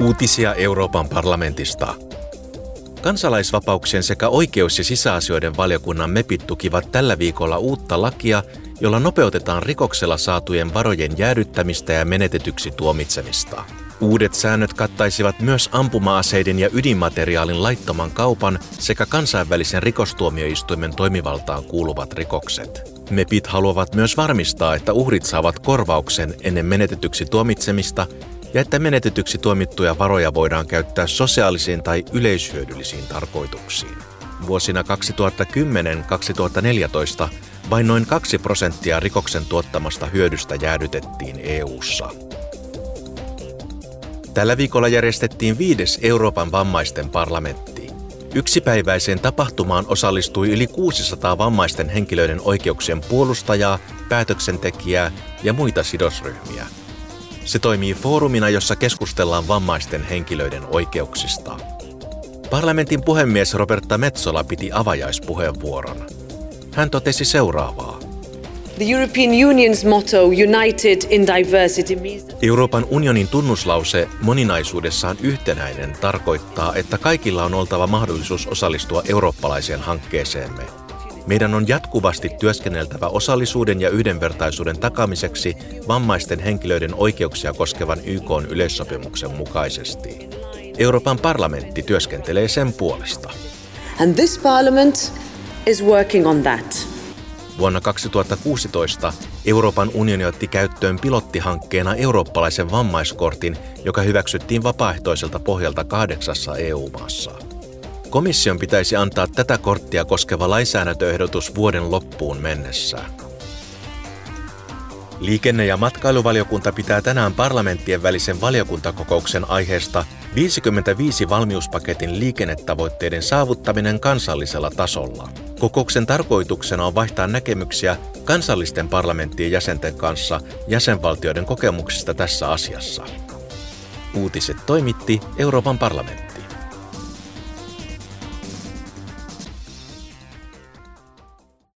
Uutisia Euroopan parlamentista. Kansalaisvapauksien sekä oikeus- ja sisäasioiden valiokunnan MEPit tukivat tällä viikolla uutta lakia, jolla nopeutetaan rikoksella saatujen varojen jäädyttämistä ja menetetyksi tuomitsemista. Uudet säännöt kattaisivat myös ampuma-aseiden ja ydinmateriaalin laittoman kaupan sekä kansainvälisen rikostuomioistuimen toimivaltaan kuuluvat rikokset. MEPit haluavat myös varmistaa, että uhrit saavat korvauksen ennen menetetyksi tuomitsemista ja että menetetyksi tuomittuja varoja voidaan käyttää sosiaalisiin tai yleishyödyllisiin tarkoituksiin. Vuosina 2010-2014 vain noin 2 prosenttia rikoksen tuottamasta hyödystä jäädytettiin EU:ssa. Tällä viikolla järjestettiin viides Euroopan vammaisten parlamentti. Yksipäiväiseen tapahtumaan osallistui yli 600 vammaisten henkilöiden oikeuksien puolustajaa, päätöksentekijää ja muita sidosryhmiä. Se toimii foorumina, jossa keskustellaan vammaisten henkilöiden oikeuksista. Parlamentin puhemies Roberta Metsola piti avajaispuheenvuoron. Hän totesi seuraavaa. The European Union's motto, United in Diversity, means Euroopan unionin tunnuslause moninaisuudessaan yhtenäinen tarkoittaa, että kaikilla on oltava mahdollisuus osallistua eurooppalaiseen hankkeeseemme. Meidän on jatkuvasti työskenneltävä osallisuuden ja yhdenvertaisuuden takamiseksi vammaisten henkilöiden oikeuksia koskevan YK yleissopimuksen mukaisesti. Euroopan parlamentti työskentelee sen puolesta. and this Parliament is working on that. Vuonna 2016 Euroopan unioni otti käyttöön pilottihankkeena eurooppalaisen vammaiskortin, joka hyväksyttiin vapaaehtoiselta pohjalta kahdeksassa EU-maassa. Komission pitäisi antaa tätä korttia koskeva lainsäädäntöehdotus vuoden loppuun mennessä. Liikenne- ja matkailuvaliokunta pitää tänään parlamenttien välisen valiokuntakokouksen aiheesta 55 valmiuspaketin liikennetavoitteiden saavuttaminen kansallisella tasolla. Kokouksen tarkoituksena on vaihtaa näkemyksiä kansallisten parlamenttien jäsenten kanssa jäsenvaltioiden kokemuksista tässä asiassa. Uutiset toimitti Euroopan parlamentti.